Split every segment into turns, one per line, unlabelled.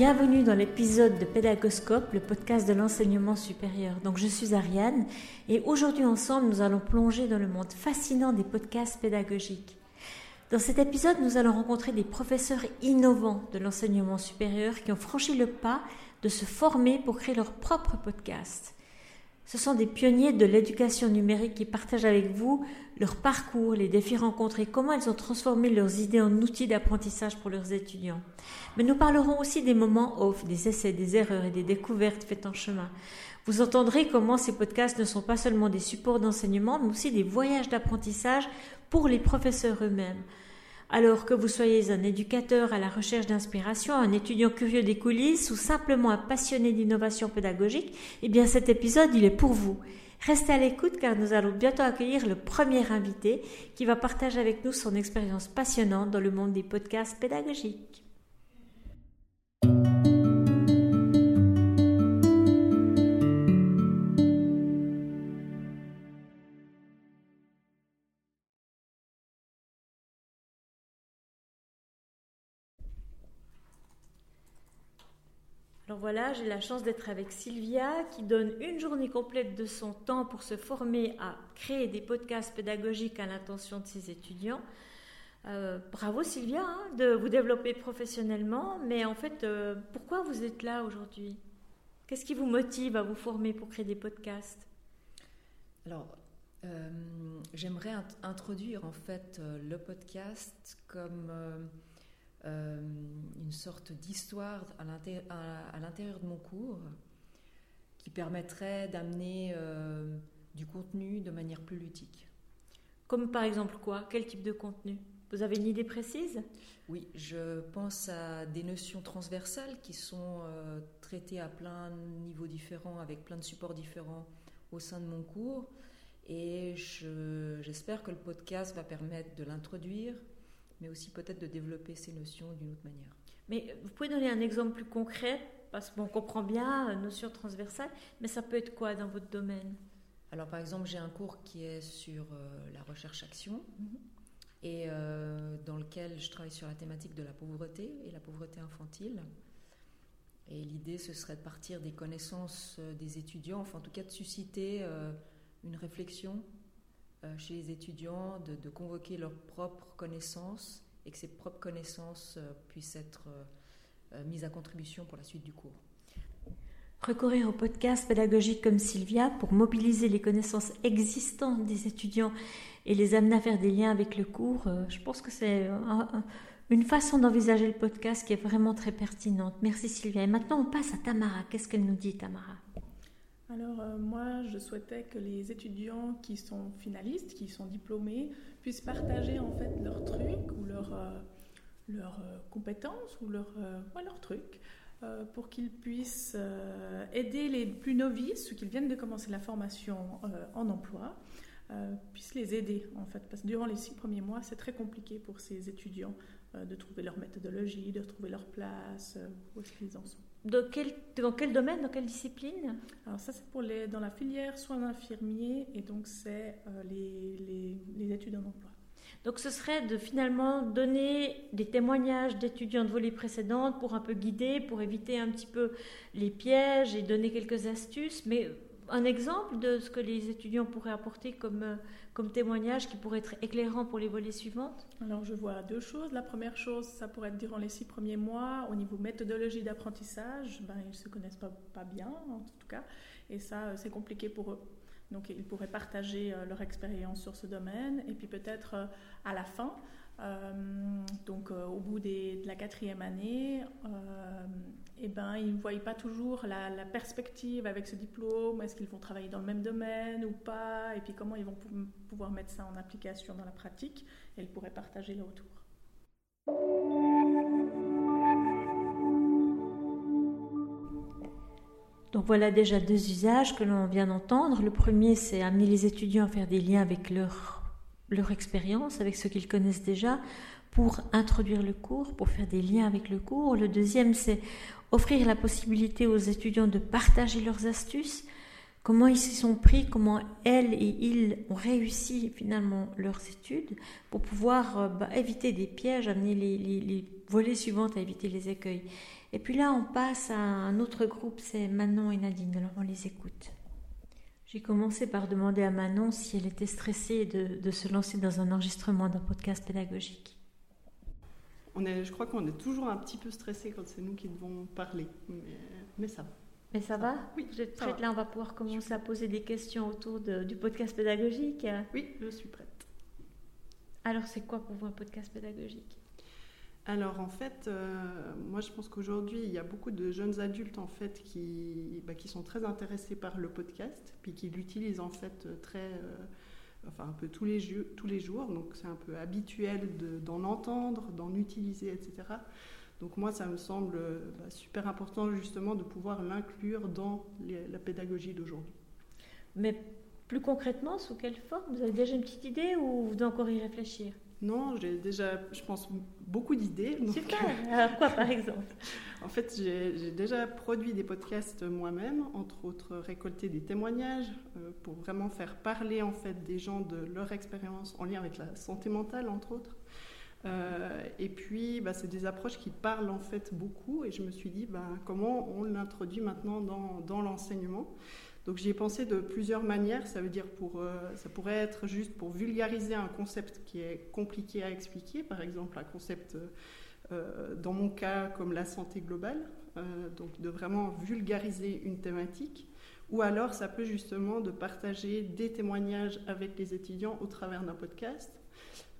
bienvenue dans l'épisode de Pédagoscope, le podcast de l'enseignement supérieur. Donc je suis Ariane et aujourd'hui ensemble nous allons plonger dans le monde fascinant des podcasts pédagogiques. Dans cet épisode, nous allons rencontrer des professeurs innovants de l'enseignement supérieur qui ont franchi le pas de se former pour créer leur propre podcast. Ce sont des pionniers de l'éducation numérique qui partagent avec vous leur parcours, les défis rencontrés, comment ils ont transformé leurs idées en outils d'apprentissage pour leurs étudiants. Mais nous parlerons aussi des moments off, des essais, des erreurs et des découvertes faites en chemin. Vous entendrez comment ces podcasts ne sont pas seulement des supports d'enseignement, mais aussi des voyages d'apprentissage pour les professeurs eux-mêmes. Alors que vous soyez un éducateur à la recherche d'inspiration, un étudiant curieux des coulisses ou simplement un passionné d'innovation pédagogique, eh bien cet épisode, il est pour vous. Restez à l'écoute car nous allons bientôt accueillir le premier invité qui va partager avec nous son expérience passionnante dans le monde des podcasts pédagogiques. Voilà, j'ai la chance d'être avec Sylvia qui donne une journée complète de son temps pour se former à créer des podcasts pédagogiques à l'intention de ses étudiants. Euh, bravo Sylvia hein, de vous développer professionnellement, mais en fait, euh, pourquoi vous êtes là aujourd'hui? Qu'est-ce qui vous motive à vous former pour créer des podcasts?
Alors, euh, j'aimerais introduire en fait le podcast comme euh, une sorte d'histoire à l'intérieur de mon cours qui permettrait d'amener euh, du contenu de manière plus ludique.
Comme par exemple quoi? Quel type de contenu? Vous avez une idée précise?
Oui, je pense à des notions transversales qui sont euh, traitées à plein de niveaux différents, avec plein de supports différents au sein de mon cours. Et j'espère que le podcast va permettre de l'introduire, mais aussi peut-être de développer ces notions d'une autre manière.
Mais vous pouvez donner un exemple plus concret Parce qu'on comprend bien, euh, notion transversale, mais ça peut être quoi dans votre domaine?
Alors par exemple, j'ai un cours qui est sur euh, la recherche-action. Mhm. Et euh, dans lequel je travaille sur la thématique de la pauvreté et la pauvreté infantile. Et l'idée, ce serait de partir des connaissances des étudiants, enfin en tout cas de susciter une réflexion chez les étudiants de, convoquer leurs propres connaissances et que ces propres connaissances euh, puissent être euh, mises à contribution pour la suite du cours.
Recourir au podcast pédagogique comme Sylvia pour mobiliser les connaissances existantes des étudiants et les amener à faire des liens avec le cours, je pense que c'est une façon d'envisager le podcast qui est vraiment très pertinente. Merci Sylvia. Et maintenant, on passe à Tamara. Qu'est-ce qu'elle nous dit, Tamara?
Alors euh, moi, je souhaitais que les étudiants qui sont finalistes, qui sont diplômés, puissent partager en fait leurs trucs ou leurs leur, euh, compétences ou leurs leur trucs pour qu'ils puissent aider les plus novices, ceux qui viennent de commencer la formation en emploi, puissent les aider en fait. Parce que durant les six premiers mois, c'est très compliqué pour ces étudiants de trouver leur méthodologie, de trouver leur place, où est-ce qu'ils en sont
quel, dans quel domaine, dans quelle discipline?
Alors ça c'est pour les, dans la filière soins infirmiers et donc c'est euh, les, les, les, études en emploi.
Donc ce serait de finalement donner des témoignages d'étudiants de volée précédentes pour un peu guider, pour éviter un petit peu les pièges et donner quelques astuces, mais un exemple de ce que les étudiants pourraient apporter comme, euh, comme témoignage qui pourrait être éclairant pour les volets suivantes
Alors je vois deux choses. La première chose, ça pourrait être durant les six premiers mois, au niveau méthodologie d'apprentissage, ben, ils ne se connaissent pas, pas bien en tout cas, et ça euh, c'est compliqué pour eux. Donc ils pourraient partager euh, leur expérience sur ce domaine, et puis peut-être à la fin, donc au bout de la quatrième année, eh ben, ils ne voient pas toujours la, perspective avec ce diplôme, est-ce qu'ils vont travailler dans le même domaine ou pas, et puis comment ils vont pouvoir mettre ça en application dans la pratique, et ils pourraient partager le retour.
Donc voilà déjà deux usages que l'on vient d'entendre. Le premier, c'est amener les étudiants à faire des liens avec leur, leur expérience, avec ce qu'ils connaissent déjà, pour introduire le cours, pour faire des liens avec le cours. Le deuxième, c'est offrir la possibilité aux étudiants de partager leurs astuces, comment ils s'y sont pris, comment elles et ils ont réussi finalement leurs études pour pouvoir euh, bah, éviter des pièges, amener les, les, volets suivants à éviter les écueils. Et puis là, on passe à un autre groupe, c'est Manon et Nadine. Alors on les écoute. J'ai commencé par demander à Manon si elle était stressée de, de se lancer dans un enregistrement d'un podcast pédagogique.
On est, je crois qu'on est toujours un petit peu stressé quand c'est nous qui devons parler, mais, mais ça va.
Mais ça va
Oui,
Vous êtes prête
va.
là On va pouvoir commencer à poser des questions autour de- du podcast pédagogique.
Oui, je suis prête.
Alors c'est quoi pour vous un podcast pédagogique?
Alors en fait, euh, moi je pense qu'aujourd'hui il y a beaucoup de jeunes adultes en fait qui, bah, qui sont très intéressés par le podcast, puis qui l'utilisent en fait euh, très, euh, enfin un peu tous les, tous les jours, donc c'est un peu habituel de- d'en entendre, d'en utiliser, etc. Donc moi ça me semble bah, super important justement de pouvoir l'inclure dans la pédagogie d'aujourd'hui.
Mais plus concrètement, sous quelle forme? Vous avez déjà une petite idée ou vous devez encore y réfléchir?
Non, j'ai déjà, je pense, beaucoup d'idées. donc,
Super Alors quoi par exemple?
En fait, j'ai déjà produit des podcasts moi-même, entre autres récolter des témoignages euh, pour vraiment faire parler en fait des gens de leur expérience en lien avec la santé mentale, entre autres. Euh, et puis, bah, c'est des approches qui parlent en fait beaucoup. Et je me suis dit, bah, comment on l'introduit maintenant dans, dans l'enseignement? Donc, j'y ai pensé de plusieurs manières. Ça veut dire pour, euh, ça pourrait être juste pour vulgariser un concept qui est compliqué à expliquer, par exemple un concept euh, dans mon cas, comme la santé globale, euh, donc de vraiment vulgariser une thématique, ou alors ça peut justement de partager des témoignages avec les étudiants au travers d'un podcast,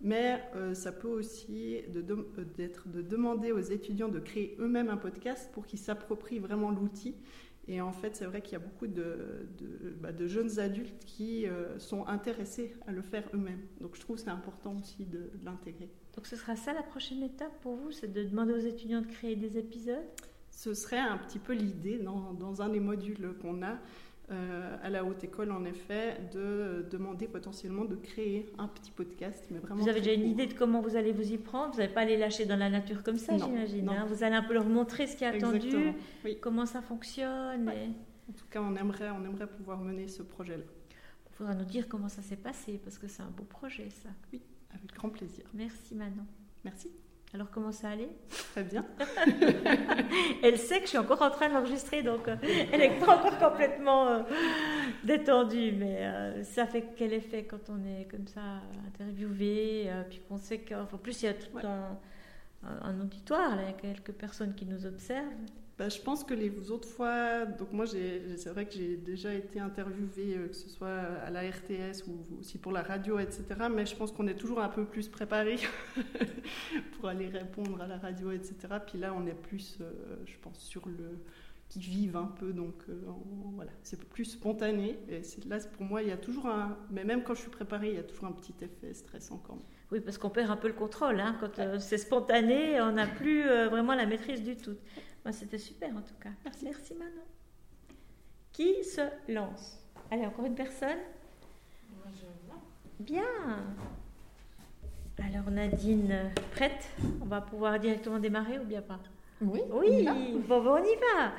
mais ça peut aussi de, de demander aux étudiants de créer eux-mêmes un podcast pour qu'ils s'approprient vraiment l'outil. Et en fait, c'est vrai qu'il y a beaucoup de, de- bah, de jeunes adultes qui euh, sont intéressés à le faire eux-mêmes. Donc je trouve que c'est important aussi de- de l'intégrer.
Donc ce sera ça la prochaine étape pour vous C'est de demander aux étudiants de créer des épisodes?
Ce serait un petit peu l'idée dans, dans un des modules qu'on a euh, à la haute école, en effet, de demander potentiellement de créer un petit podcast, mais vraiment.
Vous avez déjà une idée de comment vous allez vous y prendre? Vous n'allez pas les lâcher dans la nature comme ça, j'imagine. hein vous allez un peu leur montrer ce qui est attendu.
Oui.
comment ça fonctionne.
Ouais.
et
En tout cas, on aimerait, on aimerait pouvoir mener ce projet-là.
Il faudra nous dire comment ça s'est passé, parce que c'est un beau projet, ça.
Avec grand plaisir.
Merci Manon.
Merci.
Alors comment ça allait?
Très bien.
Elle sait que je suis encore en train d'enregistrer, donc euh, elle n'est pas encore complètement euh, détendue, mais euh, ça fait quel effet quand on est comme ça interviewé, puis qu'on sait qu'en plus il y a tout
Ouais.
un, un- un auditoire, là, il y a quelques personnes qui nous observent.
Bah, je pense que les autres fois, donc moi, c'est vrai que j'ai déjà été interviewée, euh, que ce soit à la RTS ou aussi pour la radio, etc. Mais je pense qu'on est toujours un peu plus préparé pour aller répondre à la radio, etc. Puis là, on est plus, euh, je pense, sur le qui vivent un peu, donc euh, on- voilà, c'est plus spontané. Et là, pour moi, il y a toujours un, mais même quand je suis préparée, il y a toujours un petit effet stressant quand même.
Oui, parce qu'on perd un peu le contrôle, hein, quand euh, c'est spontané, on n'a plus euh, vraiment la maîtrise du tout. Moi, c'était super en tout cas.
Merci.
Merci Manon. Qui se lance? Allez, encore une personne? Bien. Alors Nadine, prête? On va pouvoir directement démarrer ou bien pas?
Oui, on
Oui,
y va.
bon, bon, on y va.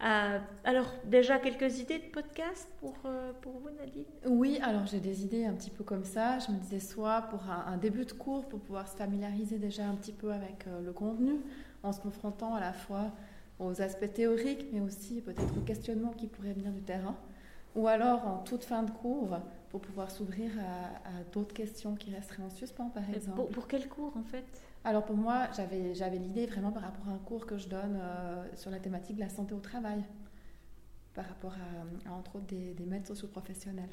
Euh, alors déjà quelques idées de podcast pour, euh, pour vous Nadine?
Oui, alors j'ai des idées un petit peu comme ça. Je me disais soit pour un, un début de cours, pour pouvoir se familiariser déjà un petit peu avec euh, le contenu, en se confrontant à la fois aux aspects théoriques, mais aussi peut-être aux questionnements qui pourraient venir du terrain. Ou alors en toute fin de cours, pour pouvoir s'ouvrir à, à d'autres questions qui resteraient en suspens, par exemple.
pour, pour quel cours en fait?
Alors pour moi, j'avais, j'avais l'idée vraiment par rapport à un cours que je donne euh, sur la thématique de la santé au travail, par rapport à, à, entre autres des, des maîtres socioprofessionnels.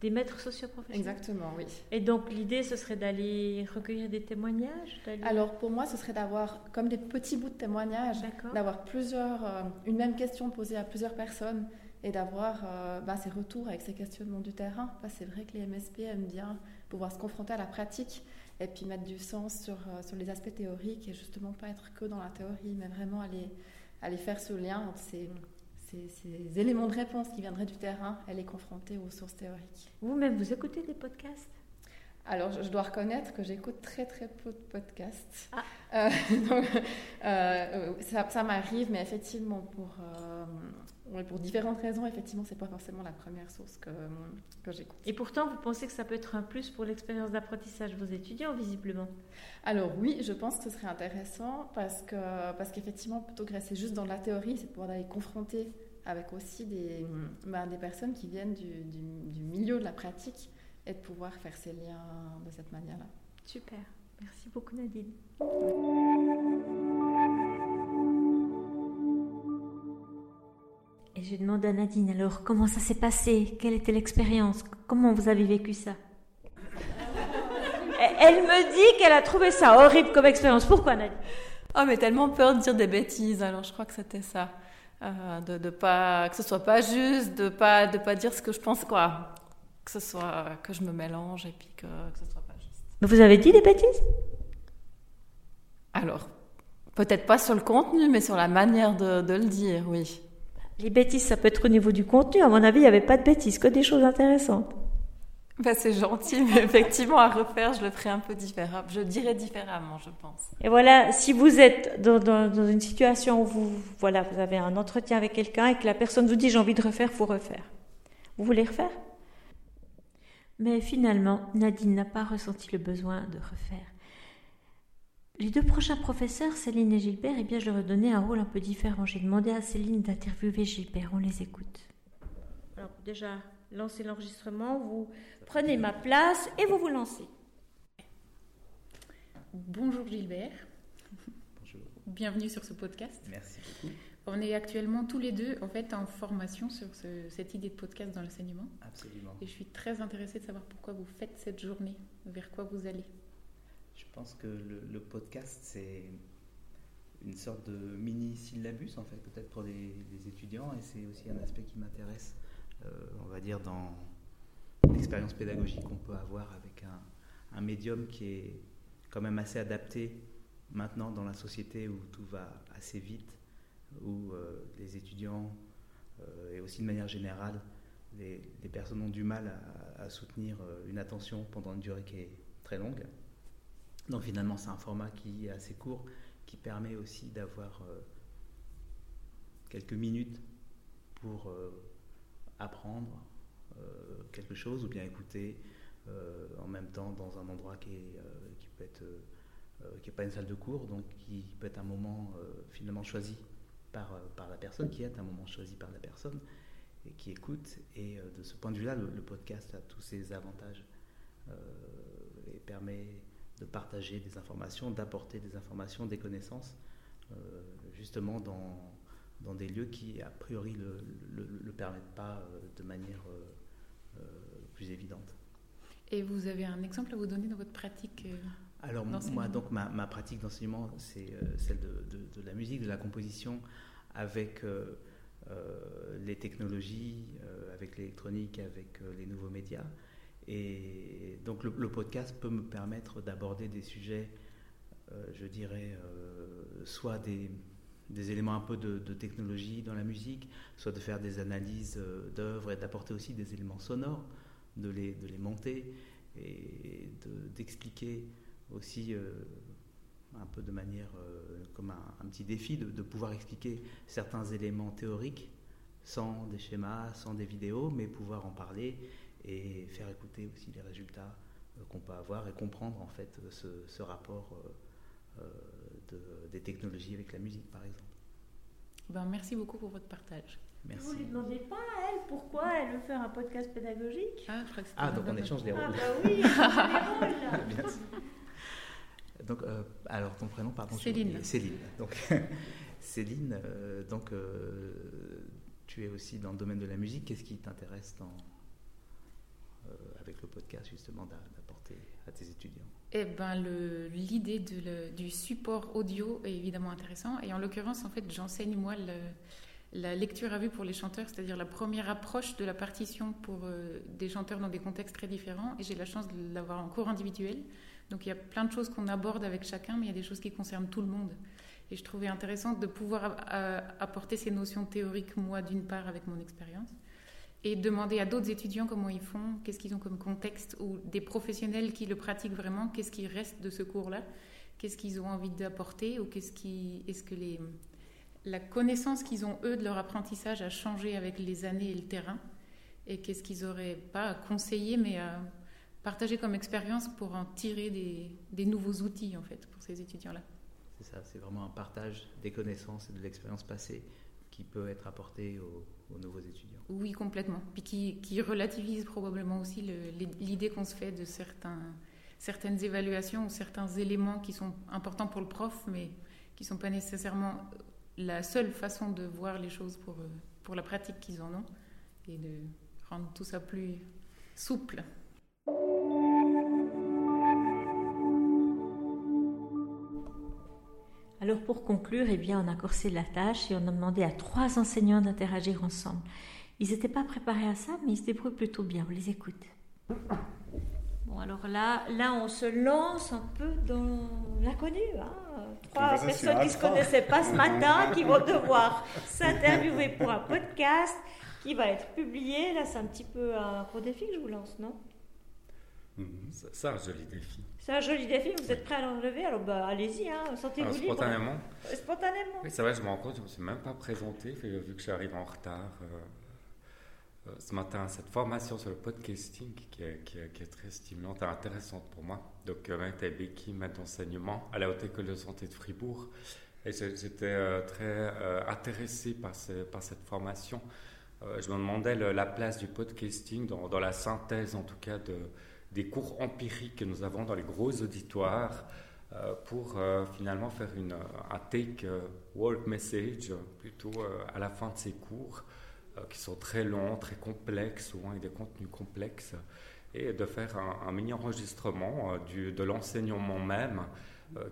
Des maîtres socioprofessionnels
Exactement, oui.
Et donc l'idée, ce serait d'aller recueillir des témoignages
Alors pour moi, ce serait d'avoir comme des petits bouts de témoignages,
D'accord.
d'avoir plusieurs, euh, une même question posée à plusieurs personnes et d'avoir euh, bah, ces retours avec ces questionnements du terrain. C'est vrai que les MSP aiment bien pouvoir se confronter à la pratique et puis mettre du sens sur, euh, sur les aspects théoriques et justement pas être que dans la théorie, mais vraiment aller, aller faire ce lien entre ces, ces, ces éléments de réponse qui viendraient du terrain et les confronter aux sources théoriques.
Vous-même, vous écoutez des podcasts?
Alors, je dois reconnaître que j'écoute très très peu de podcasts. Ah. Euh, donc, euh, ça, ça m'arrive, mais effectivement, pour, euh, pour différentes raisons, effectivement, c'est pas forcément la première source que, que j'écoute.
Et pourtant, vous pensez que ça peut être un plus pour l'expérience d'apprentissage de vos étudiants, visiblement?
Alors oui, je pense que ce serait intéressant parce que parce qu'effectivement, plutôt que rester juste dans la théorie, c'est de pouvoir aller confronter avec aussi des, ben, des personnes qui viennent du, du, du milieu de la pratique et de pouvoir faire ces liens de cette manière-là.
Super. Merci beaucoup Nadine. Et je demande à Nadine alors comment ça s'est passé? Quelle était l'expérience? Comment vous avez vécu ça? Elle me dit qu'elle a trouvé ça horrible comme expérience. Pourquoi Nadine?
Oh mais tellement peur de dire des bêtises. Alors je crois que c'était ça. Euh, de, de pas que ce soit pas juste, de pas de pas dire ce que je pense quoi que ce soit que je me mélange et puis que, que ce soit pas juste.
Mais vous avez dit des bêtises?
Alors, peut-être pas sur le contenu, mais sur la manière de, de, le dire, oui.
Les bêtises, ça peut être au niveau du contenu. À mon avis, il n'y avait pas de bêtises, que des choses intéressantes.
Ben, c'est gentil, mais effectivement, à refaire, je le ferai un peu différemment. Je dirais différemment, je pense.
Et voilà, si vous êtes dans, dans, dans une situation où vous, voilà, vous avez un entretien avec quelqu'un et que la personne vous dit j'ai envie de refaire, faut refaire. Vous voulez refaire? Mais finalement, Nadine n'a pas ressenti le besoin de refaire. Les deux prochains professeurs, Céline et Gilbert, eh bien, je leur ai donné un rôle un peu différent. J'ai demandé à Céline d'interviewer Gilbert. On les écoute. Alors, déjà, lancez l'enregistrement. Vous prenez ma place et vous vous lancez.
Bonjour Gilbert.
Bonjour.
Bienvenue sur ce podcast.
Merci beaucoup.
On est actuellement tous les deux en fait en formation sur ce, cette idée de podcast dans l'enseignement.
Absolument.
Et je suis très intéressée de savoir pourquoi vous faites cette journée, vers quoi vous allez.
Je pense que le, le podcast c'est une sorte de mini syllabus en fait peut-être pour les, les, étudiants et c'est aussi un aspect qui m'intéresse, euh, on va dire dans l'expérience pédagogique qu'on peut avoir avec un, un médium qui est quand même assez adapté maintenant dans la société où tout va assez vite où euh, les étudiants euh, et aussi de manière générale, les, personnes ont du mal à, soutenir euh, une attention pendant une durée qui est très longue. Donc finalement, c'est un format qui est assez court, qui permet aussi d'avoir quelques minutes pour apprendre quelque chose ou bien écouter en même temps dans un endroit qui peut être qui n'est pas une salle de cours, donc qui peut être un moment finalement choisi par, euh, par la personne, qui est un moment choisi par la personne et qui écoute. Et euh, de ce point de vue-là, le, podcast a tous ses avantages euh, et permet de partager des informations, d'apporter des informations, des connaissances, justement dans, dans des lieux qui, a priori, ne le, le, permettent pas de manière plus évidente.
Et vous avez un exemple à vous donner dans votre pratique
alors moi, donc ma, ma pratique d'enseignement, c'est euh, celle de, de, de, la musique, de la composition, avec euh, euh, les technologies, avec l'électronique, avec les nouveaux médias. Et donc le, le podcast peut me permettre d'aborder des sujets, je dirais, soit des, des, éléments un peu de, de, technologie dans la musique, soit de faire des analyses d'œuvres et d'apporter aussi des éléments sonores, de les, de les monter et d'expliquer aussi euh, un peu de manière euh, comme un, un, petit défi de, de, pouvoir expliquer certains éléments théoriques sans des schémas, sans des vidéos, mais pouvoir en parler et faire écouter aussi les résultats euh, qu'on peut avoir et comprendre en fait ce, ce rapport euh, de, des technologies avec la musique par exemple.
Ben, merci beaucoup pour votre partage.
Merci.
Vous ne lui demandez pas à elle pourquoi elle veut faire un podcast pédagogique?
Ah,
ah donc on échange les rôles.
Ah bah oui, on les rôles.
Donc, euh, alors ton prénom, pardon.
Céline.
Céline. Donc, Céline, euh, donc euh, tu es aussi dans le domaine de la musique. Qu'est-ce qui t'intéresse dans avec le podcast justement d'apporter à tes étudiants?
Eh ben, l'idée du support audio est évidemment intéressant. Et en l'occurrence, en fait, j'enseigne moi le, la lecture à vue pour les chanteurs, c'est-à-dire la première approche de la partition pour euh, des chanteurs dans des contextes très différents. Et j'ai la chance de l'avoir en cours individuel. Donc il y a plein de choses qu'on aborde avec chacun, mais il y a des choses qui concernent tout le monde. Et je trouvais intéressant de pouvoir apporter ces notions théoriques, moi d'une part, avec mon expérience, et demander à d'autres étudiants comment ils font, qu'est-ce qu'ils ont comme contexte, ou des professionnels qui le pratiquent vraiment, qu'est-ce qui reste de ce cours-là, qu'est-ce qu'ils ont envie d'apporter, ou qu'est-ce qui, est-ce que les, la connaissance qu'ils ont eux de leur apprentissage a changé avec les années et le terrain, et qu'est-ce qu'ils auraient pas à conseiller, mais à partager comme expérience pour en tirer des, des nouveaux outils en fait pour ces étudiants-là.
C'est ça, c'est vraiment un partage des connaissances et de l'expérience passée qui peut être apporté aux, nouveaux étudiants.
Oui, complètement. Puis qui, qui relativise probablement aussi l'idée qu'on se fait de certains, certaines évaluations ou certains éléments qui sont importants pour le prof, mais qui ne sont pas nécessairement la seule façon de voir les choses pour, pour la pratique qu'ils en ont, et de rendre tout ça plus souple.
Alors pour conclure, eh bien, on a corsé la tâche et on a demandé à trois enseignants d'interagir ensemble. Ils n'étaient pas préparés à ça, mais ils se débrouillent plutôt bien. On les écoute. Bon, alors là, là, on se lance un peu dans l'inconnu. Hein. Trois personnes qui ne se connaissaient pas ce matin, qui vont devoir s'interviewer pour un podcast qui va être publié. Là, c'est un petit peu un gros défi que je vous lance, non?
Mhm. C'est un joli défi.
C'est un joli défi, vous êtes prêt à l'enlever? Alors bah, allez-y, hein, sentez-vous libre.
Spontanément
euh, Spontanément.
Oui, c'est vrai, je me rends compte, je ne me suis même pas présenté, vu que j'arrive en retard. Euh, ce matin, cette formation sur le podcasting qui est, très stimulante et intéressante pour moi. Donc, avec Becky, maître d'enseignement à la Haute École de Santé de Fribourg. Et j'étais très intéressé par, cette formation. je me demandais la place du podcasting dans, la synthèse, en tout cas, de, des cours empiriques que nous avons dans les gros auditoires euh, pour euh, finalement faire une, un take euh, work message plutôt à la fin de ces cours qui sont très longs, très complexes, souvent avec des contenus complexes, et de faire un, mini-enregistrement de l'enseignement même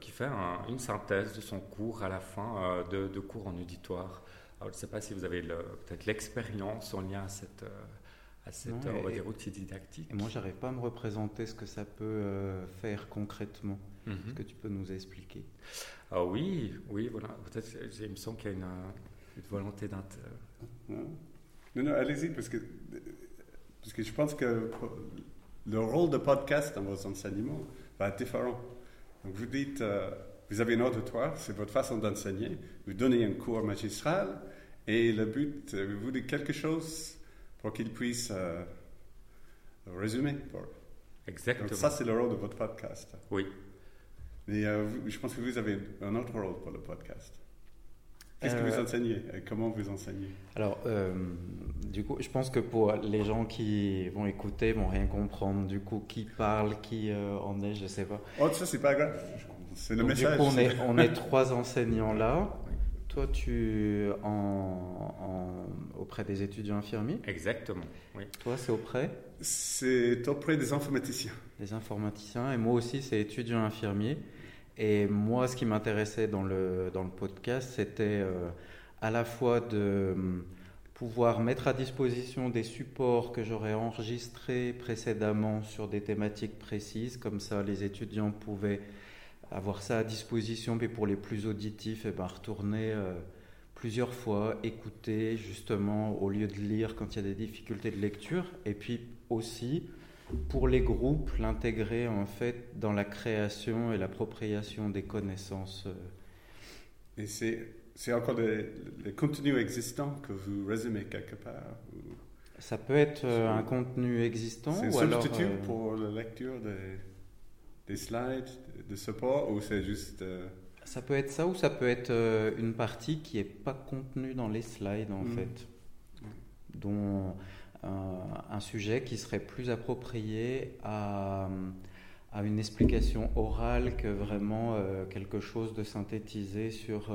qui fait une synthèse de son cours à la fin de, de cours en auditoire. Alors, je ne sais pas si vous avez peut-être l'expérience en lien à cette à cette outil didactique.
Et moi, j'arrive pas à me représenter ce que ça peut euh, faire concrètement. Mhm. Est-ce que tu peux nous expliquer?
Ah, Oui, oui, voilà. Peut-être, il me semble qu'il y a une, une volonté d'un.
Non, non, allez-y, parce que, parce que je pense que le rôle de podcast dans vos enseignements va être différent. Donc, vous dites, euh, vous avez un auditoire, c'est votre façon d'enseigner, vous donnez un cours magistral, et le but, euh, vous dites quelque chose pour qu'il puisse euh, résumer.
Exactement.
ça, c'est le rôle de votre podcast.
Oui.
Mais euh, je pense que vous avez un autre rôle pour le podcast. Qu'est-ce que vous euh, enseignez Comment vous enseignez?
Alors, du coup, je pense que pour les gens qui vont écouter, vont rien comprendre. Du coup, qui parle, qui en est, je sais pas.
Oh, ça, c'est pas grave. C'est le message.
Du coup, on est, on est trois enseignants là. Toi, tu en, auprès des étudiants infirmiers?
Exactement. Oui.
Toi, c'est auprès?
C'est auprès des informaticiens.
Des informaticiens. Et moi aussi, c'est étudiant infirmier. Et moi, ce qui m'intéressait dans le, dans le podcast, c'était euh, à la fois de hum, pouvoir mettre à disposition des supports que j'aurais enregistrés précédemment sur des thématiques précises. Comme ça, les étudiants pouvaient avoir ça à disposition, mais pour les plus auditifs, eh ben, retourner euh, plusieurs fois, écouter justement au lieu de lire quand il y a des difficultés de lecture, et puis aussi pour les groupes, l'intégrer en fait dans la création et l'appropriation des connaissances. Euh.
Et c'est, c'est encore des, contenus existants que vous résumez quelque part
Ça peut être euh, un contenu existant.
C'est un substitut pour la lecture des, des slides, de support ou c'est juste... Euh,
ça peut être ça ou ça peut être euh, une partie qui n'est pas contenue dans les slides en mm. fait, dont euh, un sujet qui serait plus approprié à, à une explication orale que vraiment quelque chose de synthétisé sur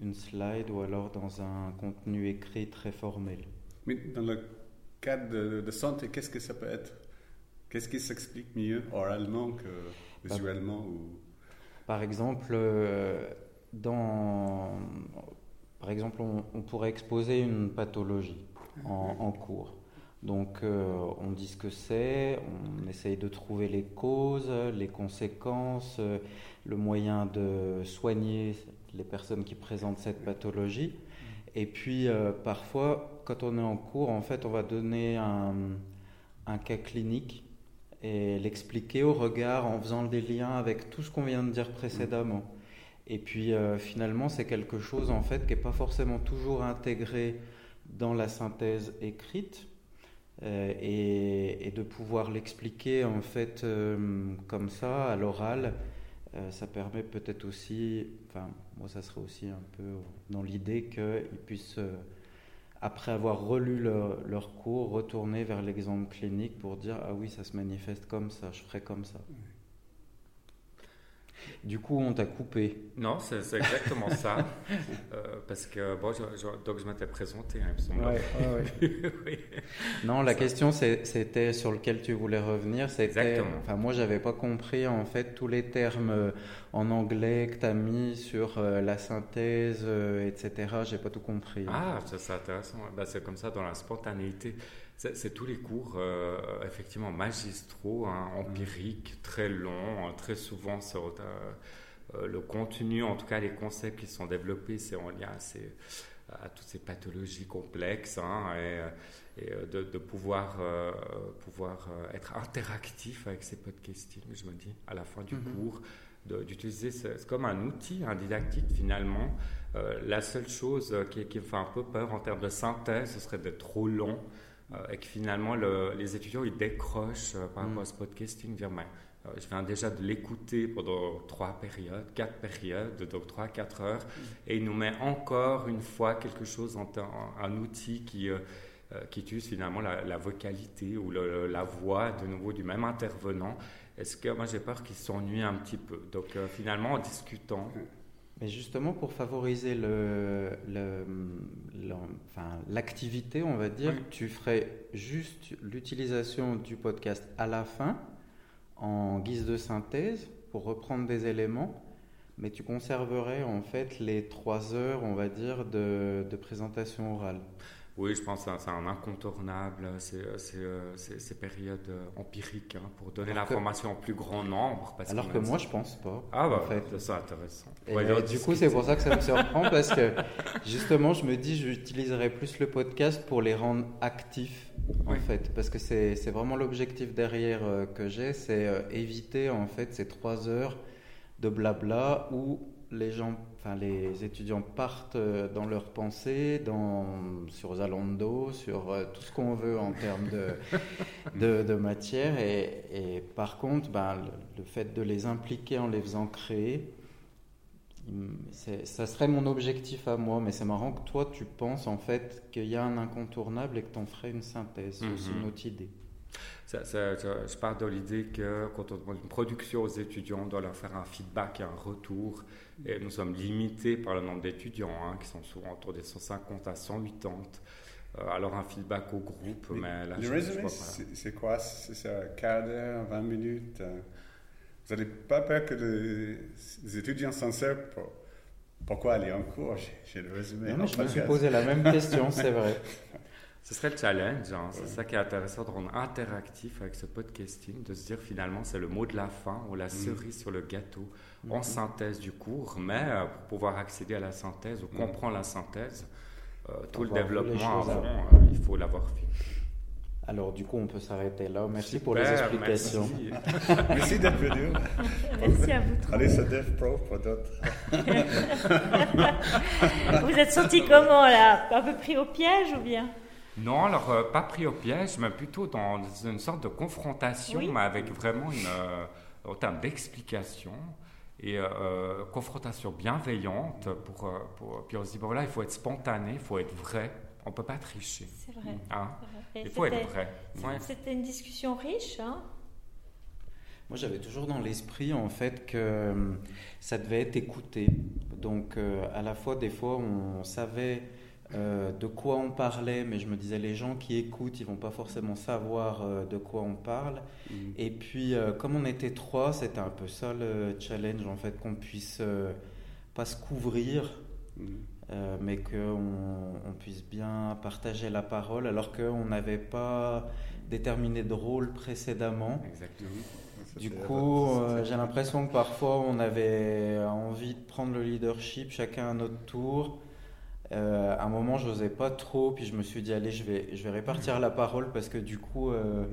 une slide ou alors dans un contenu écrit très formel.
Mais dans le cadre de, de santé, qu'est-ce que ça peut être? Qu'est-ce qui s'explique mieux oralement que visuellement ou...
Par exemple, euh, dans, par exemple on, pourrait exposer une pathologie en, cours. Donc euh, on dit ce que c'est, on essaye de trouver les causes, les conséquences, le moyen de soigner les personnes qui présentent cette pathologie. Et puis euh, parfois, quand on est en cours, en fait, on va donner un, cas clinique et l'expliquer au regard en faisant des liens avec tout ce qu'on vient de dire précédemment. Et puis euh, finalement, c'est quelque chose en fait qui n'est pas forcément toujours intégré dans la synthèse écrite. Euh, et, de pouvoir l'expliquer en fait euh, comme ça à l'oral, euh, ça permet peut-être aussi, enfin moi ça serait aussi un peu dans l'idée qu'ils puissent, après avoir relu leur, leur cours, retourner vers l'exemple clinique pour dire ah oui ça se manifeste comme ça, je ferai comme ça. Du coup, on t'a coupé.
Non, c'est exactement ça. Euh, parce que, bon, je, je- donc je m'étais présenté, hein, il me semble. Oui.
Non, la question c'était sur lequel tu voulais revenir. C'était,
Exactement.
enfin moi j'avais pas compris en fait tous les termes euh, en anglais que tu as mis sur euh, la synthèse, euh, etc. J'ai pas tout compris.
Ah, ça, c'est intéressant. Ben, c'est comme ça dans la spontanéité. C'est tous les cours, euh, effectivement, magistraux, hein, empiriques, très longs, hein, très souvent sur euh, euh, le contenu, en tout cas les concepts qui sont développés, c'est en lien assez- à toutes ces pathologies complexes hein, et, et, de, de pouvoir, euh, pouvoir être interactif avec ces podcastings, je me dis, à la fin du
Mhm.
cours, d'utiliser, comme un outil un didactique finalement. Euh, la seule chose qui, qui me fait un peu peur en termes de synthèse, ce serait d'être trop long et que finalement le- les étudiants ils décrochent euh, par rapport
Mm.
à ce podcasting, dire mais, euh, je viens déjà de l'écouter pendant trois périodes, quatre périodes, donc trois, quatre heures, et il nous met encore une fois quelque chose, en un outil qui, euh, euh, qui utilise finalement la, la vocalité ou le- la voix de nouveau du même intervenant. Est-ce que moi j'ai peur qu'il s'ennuie un petit peu Donc euh, finalement en discutant,
Mais justement, pour favoriser le, le- le- enfin, l'activité, on va dire,
Oui.
tu ferais juste l'utilisation du podcast à la fin, en guise de synthèse, pour reprendre des éléments, mais tu conserverais en fait les trois heures, on va dire, de, de présentation orale.
Oui, je pense que c'est un incontournable, c'est c'est, c'est- ces périodes euh, empiriques hein, pour donner l'information en plus grand nombre. Parce
Alors que moi, je pense pas.
Ah bah,
en fait.
c'est intéressant.
Et
Ouais,
euh, du coup, c'est pour ça que ça me surprend parce que justement, je me dis, j'utiliserai plus le podcast pour les rendre actifs, en fait, parce que c'est c'est vraiment l'objectif derrière euh, que j'ai, c'est euh, éviter en fait ces trois heures de blabla où les gens, enfin les étudiants partent euh, dans leurs pensées, dans sur Zalando, sur euh, tout ce qu'on veut en termes de de, de matière, et, et par contre, ben, le, le fait de les impliquer en les faisant créer. Ça serait mon objectif à moi, mais c'est marrant que toi tu penses en fait qu'il y a un incontournable et que tu en ferais une synthèse. Aussi
Mhm.
une autre idée.
Ça- ça- je, je pars de l'idée que quand on demande une production aux étudiants, on doit leur faire un feedback et un retour. Et nous sommes limités par le nombre d'étudiants, hein, qui sont souvent autour des 150 à 180. Euh, alors un feedback au groupe, mais,
Mais
là,
le résumé, c'est quoi? C'est un quart d'heure, 20 minutes euh, Vous n'avez pas peur que les, les étudiants s'en servent pour, Pourquoi aller en cours? J'ai le résumé.
Non, mais je me suis posé la même question, c'est vrai.
Ce serait le challenge, hein. c'est ça qui est intéressant de rendre interactif avec ce podcasting, de se dire finalement c'est le mot de la fin ou la cerise sur le gâteau en synthèse du cours, mais euh, pour pouvoir accéder à la synthèse ou comprendre la synthèse, euh, tout le développement avant,
avant.
euh, il faut l'avoir fait.
Alors du coup, on peut s'arrêter là. Merci
Super,
pour les explications.
merci.
Merci d'être venu.
Merci à vous trois.
Allez sur DevPro pour d'autres.
Vous êtes senti comment là? Un peu pris au piège ou bien?
Non, alors euh, pas pris au piège, mais plutôt dans une sorte de confrontation,
Oui.
mais avec vraiment une, euh, en termes d'explication et euh, euh, confrontation bienveillante. Pour, euh, pour, puis on se dit, bon voilà, il faut être spontané, il faut être vrai, on ne peut pas tricher.
C'est vrai.
Hein? Il faut
c'était-
être vrai. Ouais.
C'était une discussion riche, hein?
Moi, j'avais toujours dans l'esprit en fait que ça devait être écouté. Donc, euh, à la fois, des fois, on savait euh, de quoi on parlait, mais je me disais, les gens qui écoutent, ils vont pas forcément savoir euh, de quoi on parle. Et puis, euh, comme on était trois, c'était un peu ça le challenge en fait, qu'on puisse pas se couvrir,
Mm.
mais qu'on on puisse bien partager la parole, alors qu'on n'avait pas déterminé de rôle précédemment.
Exactement.
Du coup, euh, j'ai l'impression que parfois on avait envie de prendre le leadership chacun à notre tour Euh, à un moment, je n'osais pas trop, puis je me suis dit, allez, je vais, je vais répartir la parole parce que du coup, euh,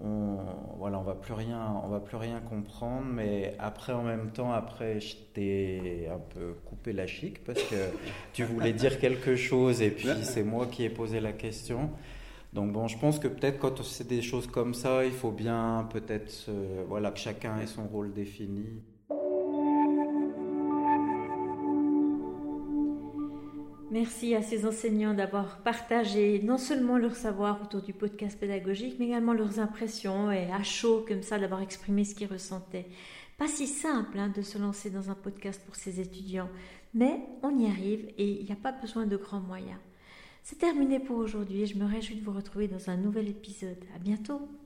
on voilà, on va plus rien, on va plus rien comprendre. Mais après, en même temps, après, je t'ai un peu coupé la chic parce que tu voulais dire quelque chose et puis c'est moi qui ai posé la question. Donc bon, je pense que peut-être quand c'est des choses comme ça, il faut bien peut-être voilà que chacun ait son rôle défini.
Merci à ces enseignants d'avoir partagé non seulement leur savoir autour du podcast pédagogique, mais également leurs impressions et à chaud comme ça d'avoir exprimé ce qu'ils ressentaient. Pas si simple hein, de se lancer dans un podcast pour ces étudiants, mais on y arrive et il n'y a pas besoin de grands moyens. C'est terminé pour aujourd'hui je me réjouis de vous retrouver dans un nouvel épisode. À bientôt!